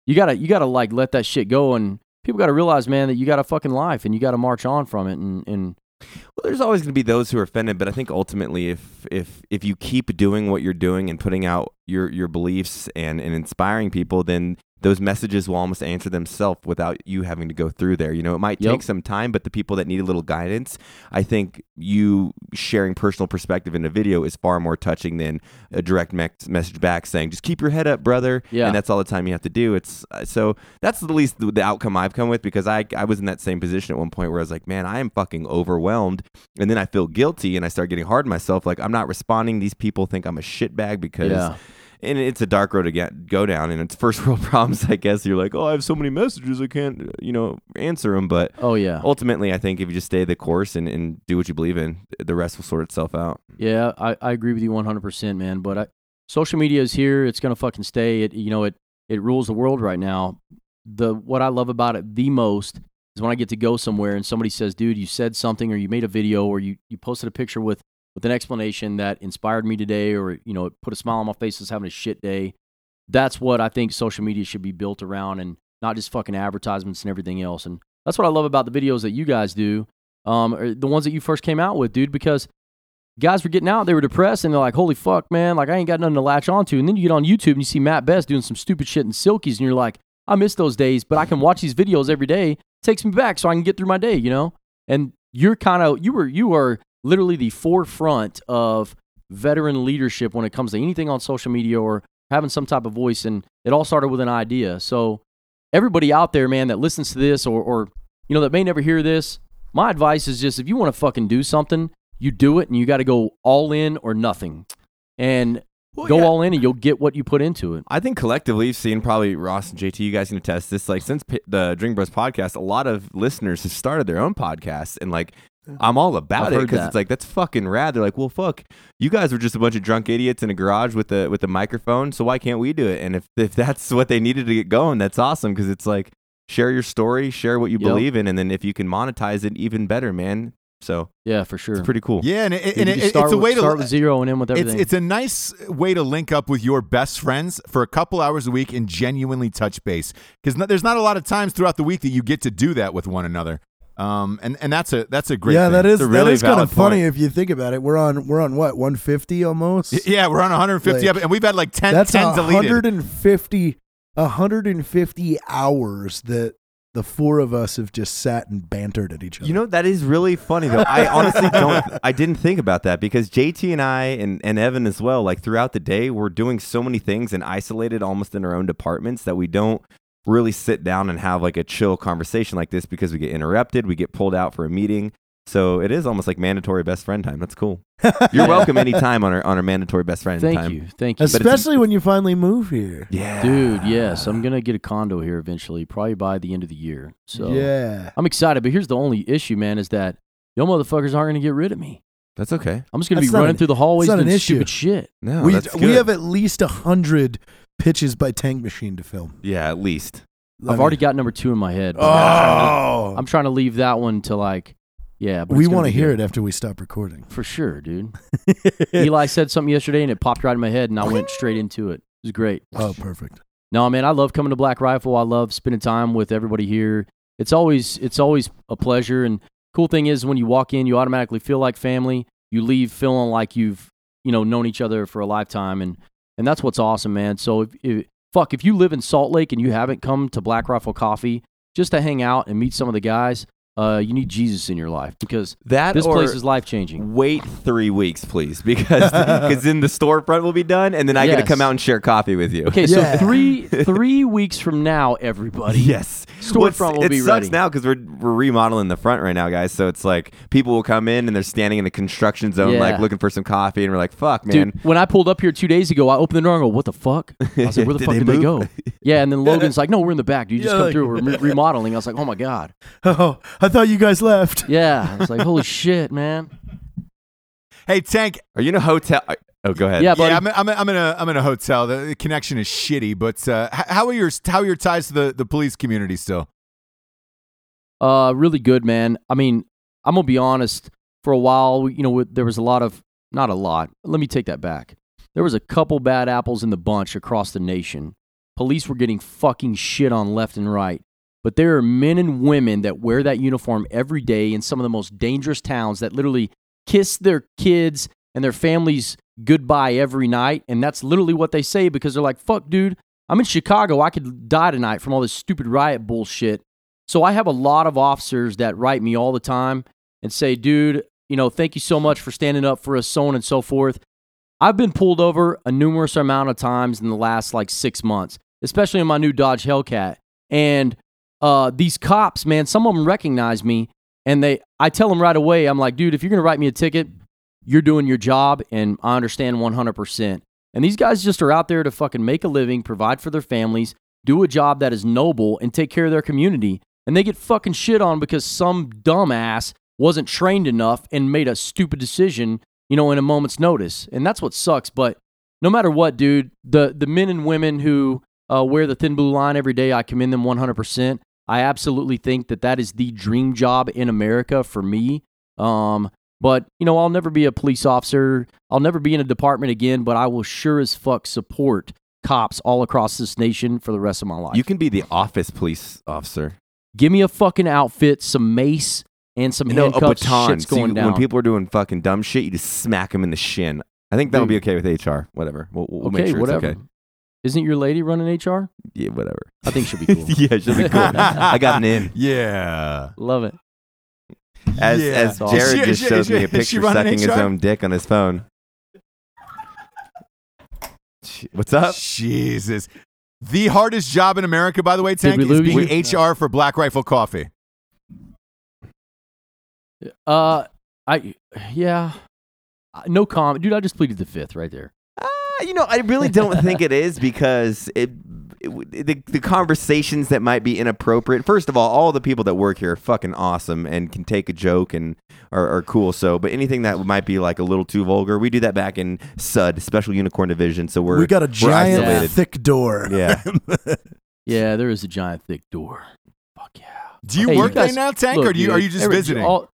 you gotta you gotta like let that shit go, and people gotta realize, man, that you got a fucking life, and you gotta march on from it. And and Well, there's always going to be those who are offended, but I think ultimately, if if if you keep doing what you're doing and putting out your your beliefs and and inspiring people, then those messages will almost answer themselves without you having to go through there. You know, it might Yep. take some time, but the people that need a little guidance, I think you sharing personal perspective in a video is far more touching than a direct me- message back saying, "Just keep your head up, brother." Yeah. and that's all the time you have to do. It's uh, so that's the least the, the outcome I've come with because I I was in that same position at one point where I was like, man, I am fucking overwhelmed, and then I feel guilty and I start getting hard on myself. Like I'm not responding. These people think I'm a shitbag because. Yeah. And it's a dark road to get go down, and it's first world problems. I guess you're like, oh, I have so many messages, I can't, you know, answer them. But oh yeah, ultimately, I think if you just stay the course and, and do what you believe in, the rest will sort itself out. yeah, I, I agree with you 100, percent man. But I, social media is here; it's gonna fucking stay. It you know it it rules the world right now. The what I love about it the most is when I get to go somewhere and somebody says, "Dude, you said something, or you made a video, or you you posted a picture with with an explanation that inspired me today, or you know, it put a smile on my face as having a shit day." That's what I think social media should be built around, and not just fucking advertisements and everything else. And that's what I love about the videos that you guys do, um, the ones that you first came out with, dude, because guys were getting out, they were depressed, and they're like, "Holy fuck, man! Like I ain't got nothing to latch onto." And then you get on YouTube and you see Mat Best doing some stupid shit in silkies, and you're like, "I miss those days, but I can watch these videos every day. takes me back, so I can get through my day." You know? And you're kind of you were you are literally the forefront of veteran leadership when it comes to anything on social media or having some type of voice, and it all started with an idea. So everybody out there, man, that listens to this or or you know that may never hear this, my advice is just if you want to fucking do something, you do it, and you got to go all in or nothing, and Well, go yeah. all in, and you'll get what you put into it. I think collectively, you've seen probably Ross and JT, you guys can attest this. Like since the Drink Bros podcast, a lot of listeners have started their own podcasts, and like I'm all about I've it because it's like that's fucking rad. They're like, well, fuck, you guys were just a bunch of drunk idiots in a garage with a with a microphone, so why can't we do it? And if if that's what they needed to get going, that's awesome because it's like share your story, share what you Yep. believe in, and then if you can monetize it, even better, man. So Yeah, for sure. it's pretty cool. Yeah, and, it, and it, start it's a way to start with zero and end with everything. it's a nice way to link up with your best friends for a couple hours a week and genuinely touch base because there's not a lot of times throughout the week that you get to do that with one another. Um, and and that's a that's a great. yeah, thing. that is that really is kind of funny point. if you think about it. We're on we're on what 150 almost. Yeah, we're on 150 Like, up, and we've had like 10, That's 10 deleted. 150 150 hours that the four of us have just sat and bantered at each other. You know that is really funny though. I honestly don't. I didn't think about that because JT and I and, and Evan as well. Like throughout the day, we're doing so many things and isolated almost in our own departments that we don't really sit down and have like a chill conversation like this because we get interrupted, we get pulled out for a meeting. So it is almost like mandatory best friend time. That's cool. You're welcome anytime on our on our mandatory best friend time. Thank time. you, thank you, Especially when you finally move here. Yeah, dude. Yes, I'm gonna get a condo here eventually, probably by the end of the year. So Yeah. I'm excited. But here's the only issue, man, is that y'all motherfuckers aren't gonna get rid of me. That's okay. I'm just gonna That's be not running an- through the hallways not an doing issue. stupid shit. No, we that's we have at least a hundred pitches by Tank Machine to film. yeah, at least. I've already got number two in my head. but Oh, I'm trying to leave that one to like, yeah. But we want to hear it after we stop recording. for sure, dude. Eli said something yesterday and it popped right in my head, and I went straight into it. It was great. Oh, perfect. No, man, I love coming to Black Rifle. I love spending time with everybody here. It's always it's always a pleasure. And cool thing is when you walk in, you automatically feel like family. You leave feeling like you've you know known each other for a lifetime, and and that's what's awesome, man. So if, if fuck if you live in Salt Lake and you haven't come to Black Rifle Coffee just to hang out and meet some of the guys, uh, you need Jesus in your life because That this place is life changing. wait three weeks, please, because because then the storefront will be done, and then I get to Yes. come out and share coffee with you. Okay, Yeah. so three three weeks from now, everybody. Yes. Storefront Well, it's- will it be sucks ready. now because we're we're remodeling the front right now, guys. So it's like people will come in and they're standing in the construction zone, like looking for some coffee, and we're like, "Fuck, man." Dude, when I pulled up here two days ago, I opened the door and go, "What the fuck?" I was like, "Where the Did fuck they did they move? go?" Yeah, and then Logan's like, "No, we're in the back. dude. You just Yeah, come like- through. We're re- remodeling." I was like, "Oh my god." Oh, I thought you guys left. Yeah, I was like, "Holy shit, man!" Hey, Tank. Are you in a hotel? Oh, go ahead. Yeah, buddy. Yeah, I'm, I'm, I'm in a I'm in a hotel. The, the connection is shitty, but uh, how are your how are your ties to the, the police community still? Uh, really good, man. I mean, I'm gonna be honest. For a while, you know, there was a lot of not a lot. Let me take that back. There was a couple bad apples in the bunch across the nation. Police were getting fucking shit on left and right. But there are men and women that wear that uniform every day in some of the most dangerous towns that literally kiss their kids and their families goodbye every night. And that's literally what they say because they're like, fuck, dude, I'm in Chicago. I could die tonight from all this stupid riot bullshit. So I have a lot of officers that write me all the time and say, dude, you know, thank you so much for standing up for us, so on and so forth. I've been pulled over a numerous amount of times in the last like six months, especially in my new Dodge Hellcat. And uh, these cops, man, some of them recognize me and they, I tell them right away, I'm like, dude, if you're to write me a ticket, you're doing your job and I understand 100%. And these guys just are out there to fucking make a living, provide for their families, do a job that is noble, and take care of their community. And they get fucking shit on because some dumbass wasn't trained enough and made a stupid decision, you know, in a moment's notice. And that's what sucks. But no matter what, dude, the, the men and women who uh, wear the thin blue line every day, I commend them 100%. I absolutely think that that is the dream job in America for me. Um, but, you know, I'll never be a police officer. I'll never be in a department again, but I will sure as fuck support cops all across this nation for the rest of my life. You can be the office police officer. Give me a fucking outfit, some mace, and some No, a handcuffs. baton. Shit's So you- down. when people are doing fucking dumb shit, you just smack them in the shin. I think that'll be okay with HR. Whatever. We'll, we'll okay, make sure whatever. it's okay. Isn't your lady running HR? Yeah, whatever. I think she'll be cool. yeah, she'll be cool. I got an in. Yeah. Love it. As Yeah. as Is Jarred she- just she- shows she- me a picture sucking his own dick on his phone. What's up? Jesus. The hardest job in America, by the way, Tank, we is being you? HR for Black Rifle Coffee. Uh, I yeah, no comment, dude. I just pleaded the fifth right there. You know, I really don't think it is because it, it the, the conversations that might be inappropriate. First of all, all the people that work here are fucking awesome and can take a joke and are, are cool. So, but anything that might be like a little too vulgar, we do that back in SUD, Special Unicorn Division. So we're we got a giant, isolated. thick door. Yeah. Yeah, there is a giant thick door. Fuck yeah. Do you Hey, work guys- there now, Tank, look, or do you, are you just every- visiting? all-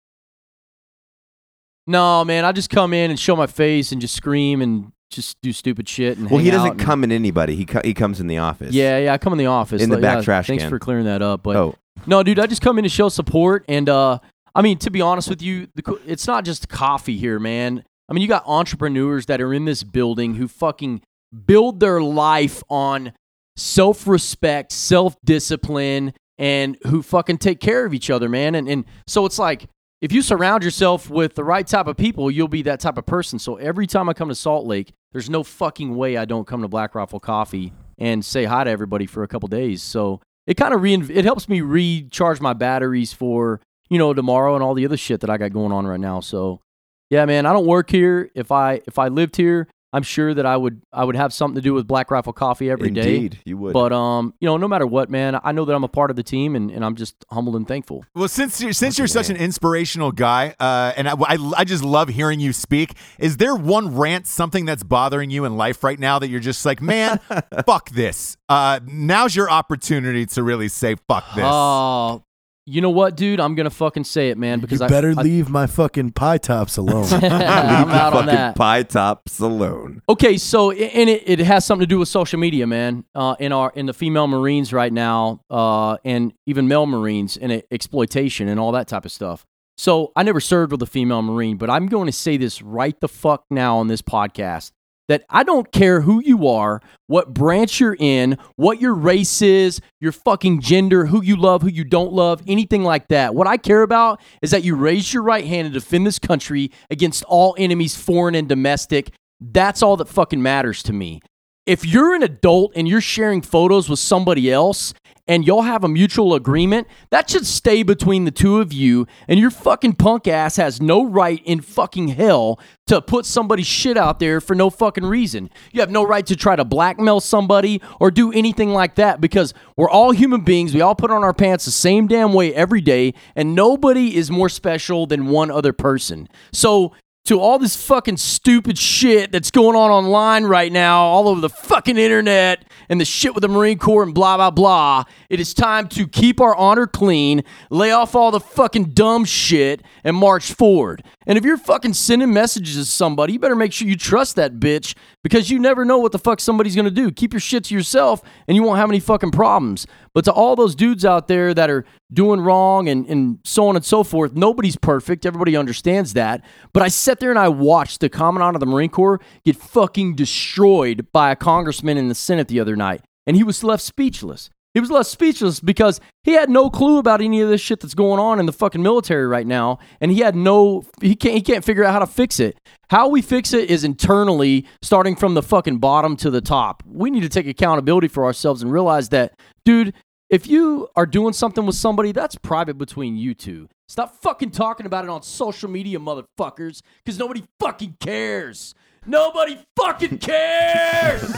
no, man. I just come in and show my face and just scream and just do stupid shit. And well, he doesn't come in anybody. He co- he comes in the office. Yeah, yeah. I come in the office In the Like, back yeah, trash Thanks can. for clearing that up. But Oh, No, dude, I just come in to show support, and uh, I mean, to be honest with you, the, it's not just coffee here, man. I mean, you got entrepreneurs that are in this building who fucking build their life on self-respect, self-discipline, and who fucking take care of each other, man. And and so it's like if you surround yourself with the right type of people, you'll be that type of person. So every time I come to Salt Lake, there's no fucking way I don't come to Black Rifle Coffee and say hi to everybody for a couple days. So it kind of re- it helps me recharge my batteries for you know, tomorrow and all the other shit that I got going on right now. So, yeah, man, I don't work here. If I if I lived here, I'm sure that I would I would have something to do with Black Rifle Coffee every day. Indeed, you would. But um, you know, no matter what, man, I know that I'm a part of the team, and, and I'm just humbled and thankful. Well, since you're, since you're such an inspirational guy, uh, and I, I, I just love hearing you speak, is there one rant, something that's bothering you in life right now that you're just like, man, fuck this? Uh, now's your opportunity to really say fuck this. Oh, you know what, dude? I'm gonna fucking say it, man, because you I better I, leave my fucking pie tops alone. I'm out on that. pie tops alone. Okay, so and it, it has something to do with social media, man. Uh, in our in the female Marines right now, uh, and even male Marines and it- exploitation and all that type of stuff. So I never served with a female Marine, but I'm going to say this right the fuck now on this podcast that I don't care who you are, what branch you're in, what your race is, your fucking gender, who you love, who you don't love, anything like that. What I care about is that you raise your right hand and defend this country against all enemies, foreign and domestic. That's all that fucking matters to me. If you're an adult and you're sharing photos with somebody else and y'all have a mutual agreement, that should stay between the two of you. And your fucking punk ass has no right in fucking hell to put somebody's shit out there for no fucking reason. You have no right to try to blackmail somebody or do anything like that because we're all human beings. We all put on our pants the same damn way every day, and nobody is more special than one other person. So, to all this fucking stupid shit that's going on online right now, all over the fucking internet, and the shit with the Marine Corps and blah, blah, blah. It is time to keep our honor clean, lay off all the fucking dumb shit, and march forward. And if you're fucking sending messages to somebody, you better make sure you trust that bitch because you never know what the fuck somebody's gonna do. Keep your shit to yourself and you won't have any fucking problems. But to all those dudes out there that are doing wrong and, and so on and so forth, nobody's perfect. Everybody understands that. But I sat there and I watched the Commandant of the Marine Corps get fucking destroyed by a congressman in the Senate the other night. And he was left speechless. He was left speechless because he had no clue about any of this shit that's going on in the fucking military right now, and he had no he can't he can't figure out how to fix it. How we fix it is internally, starting from the fucking bottom to the top. We need to take accountability for ourselves and realize that, dude, if you are doing something with somebody, that's private between you two. Stop fucking talking about it on social media, motherfuckers, because nobody fucking cares. Nobody fucking cares.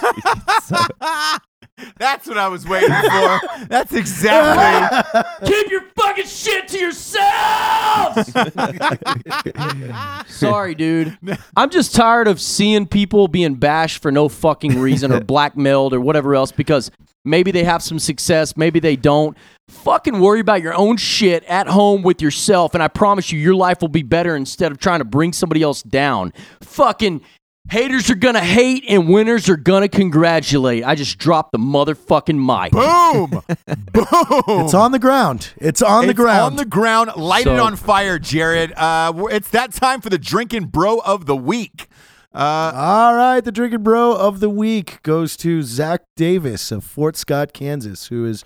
That's what I was waiting for. That's exactly. Keep your fucking shit to yourselves. Sorry, dude. I'm just tired of seeing people being bashed for no fucking reason or blackmailed or whatever else because maybe they have some success, maybe they don't. Fucking worry about your own shit at home with yourself, and I promise you, your life will be better instead of trying to bring somebody else down. Fucking haters are gonna hate and winners are gonna congratulate. I just dropped the motherfucking mic. Boom! Boom! it's on the ground. It's on the It's ground. on the ground. Light it So- on fire, Jarred. Uh, we're- it's that time for the drinking bro of the week. Uh, All right, the drinking bro of the week goes to Zach Davis of Fort Scott, Kansas, who is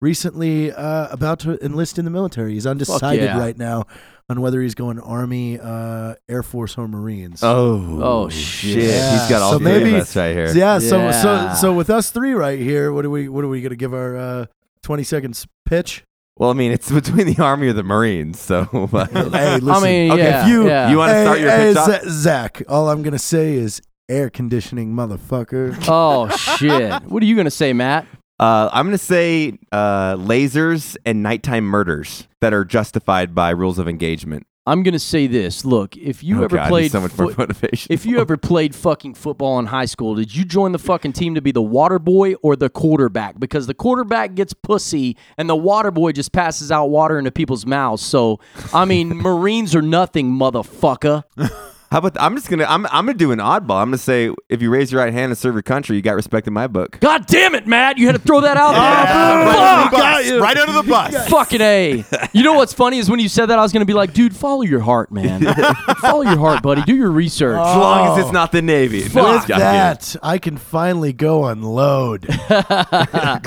recently uh, about to enlist in the military. He's undecided yeah. right now on whether he's going Army, uh, Air Force, or Marines. Oh, Oh, shit. Yeah, He's got all so three maybe- of us right here. yeah, so Yeah. so so with us three right here, what are we what are we gonna give our uh, twenty seconds pitch? Well, I mean, it's between the Army or the Marines. So, Hey, listen. I mean, Okay, yeah, if you- yeah. you want to hey, start your hey, pitch off? Z- Zach, all I'm gonna say is air conditioning, motherfucker. Oh shit! What are you gonna say, Mat? Uh, I'm going to say uh, lasers and nighttime murders that are justified by rules of engagement. I'm gonna say this. Look, if you oh, ever God, played so much motivation. if you ever played fucking football in high school, did you join the fucking team to be the water boy or the quarterback? Because the quarterback gets pussy and the water boy just passes out water into people's mouths. So, I mean, Marines are nothing, motherfucker. How about I'm just gonna I'm I'm gonna do an oddball. I'm gonna say if you raise your right hand and serve your country, you got respect in my book. God damn it, Mat! You had to throw that out there. right, under Fuck. the bus. right under the bus. Fucking a. You know what's funny is when you said that, I was gonna be like, dude, follow your heart, man. follow your heart, buddy. Do your research. As long as it's not the Navy. No, Fuck I'm With that, I can finally go unload.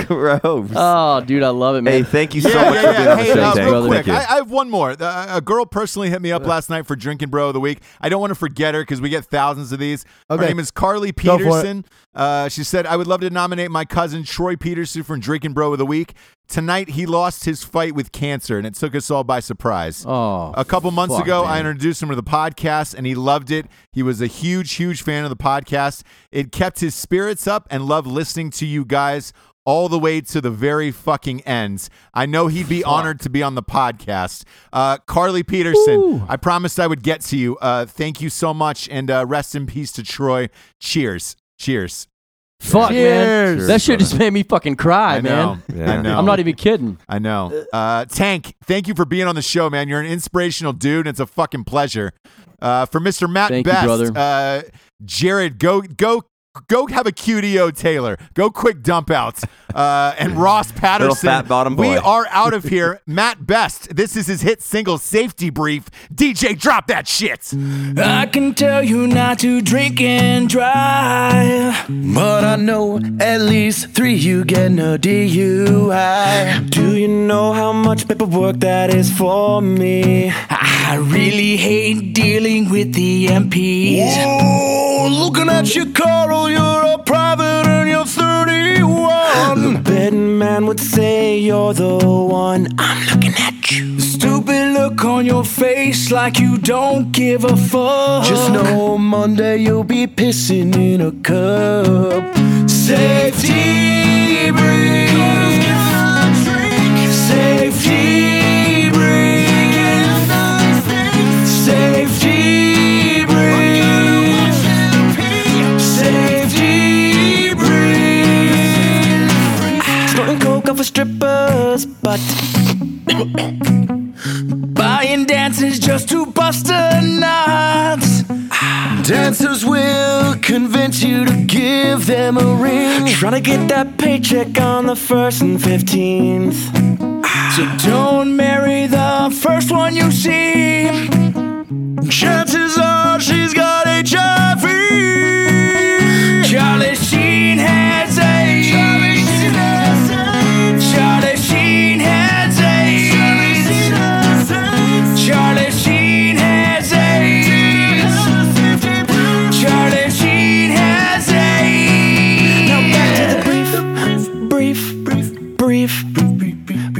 Gross. Oh, dude, I love it, man. hey, thank you so Yeah, much yeah, for being yeah. on the Hey, show, uh, real quick, I, I have one more. Uh, a girl personally hit me up last night for drinking bro of the week. I don't want to forget her because we get thousands of these. Her name is Carly Go for it. Peterson. Uh, she said, "I would love to nominate my cousin Troy Peterson from drinking bro of the week. tonight he lost his fight with cancer, and it took us all by surprise. Oh, A couple months fuck, ago, I introduced him to the podcast, and he loved it. He was a huge, huge fan of the podcast. It kept his spirits up and loved listening to you guys all the way to the very fucking ends. I know he'd be honored to be on the podcast. Uh, Carly Peterson, I promised I would get to you. Uh, thank you so much, and uh, rest in peace to Troy. Cheers. Cheers. Fuck, man. Cheers. That shit just made me fucking cry, I man. Yeah. I know. I'm not even kidding. I know. Uh, Tank, thank you for being on the show, man. You're an inspirational dude, and it's a fucking pleasure. Uh, for Mr. Mat Thank you, Best, brother. Uh, Jarred, go go go have a QDO Taylor. Go quick dump outs. Uh, and Ross Patterson. fat bottom We are out of here. Mat Best, this is his hit single Safety Brief. DJ, drop that shit. I can tell you not to drink and drive. But I know at least three you get no DUI. Do you know how much paperwork that is for me? I really hate dealing with the MPs. Oh, looking at you, Carl, you're a private and you're 31. The betting man would say you're the one. I'm looking at you. Stupid look on your face like you don't give a fuck. Just know Monday you'll be pissing in a cup. Safety breeze. Strippers, but buying dances just to bust a nuts. Dancers will convince you to give them a ring. Trying to get that paycheck on the first and fifteenth. So don't marry the first one you see. Chances are she's got HIV. Charlie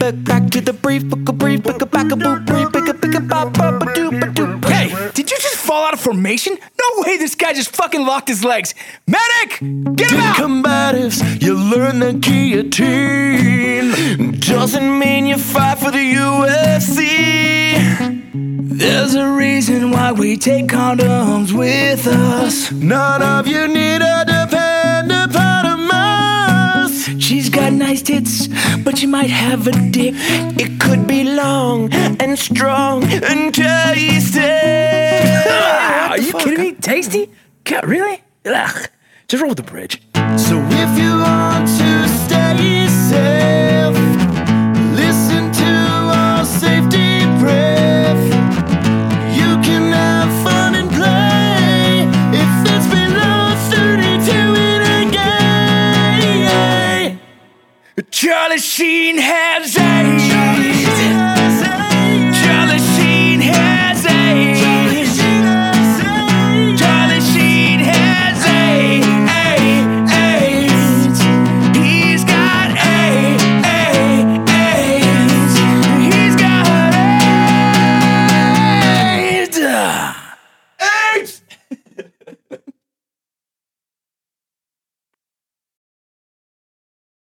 Back, back to the brief, book a brief, book a back a boop, brief, pick a pick a bop, bop, a doop, a doop. Hey, did you just fall out of formation? No way, this guy just fucking locked his legs. Medic, get him out! Combatives, you learn the guillotine. Doesn't mean you fight for the UFC. There's a reason why we take condoms with us. None of you need to depend got nice tits, but she might have a dick. It could be long and strong and ah, tasty. Are you kidding me? Tasty? God, really? Ugh. Just roll with the bridge. So if you want to stay safe, Charlie Sheen has AIDS.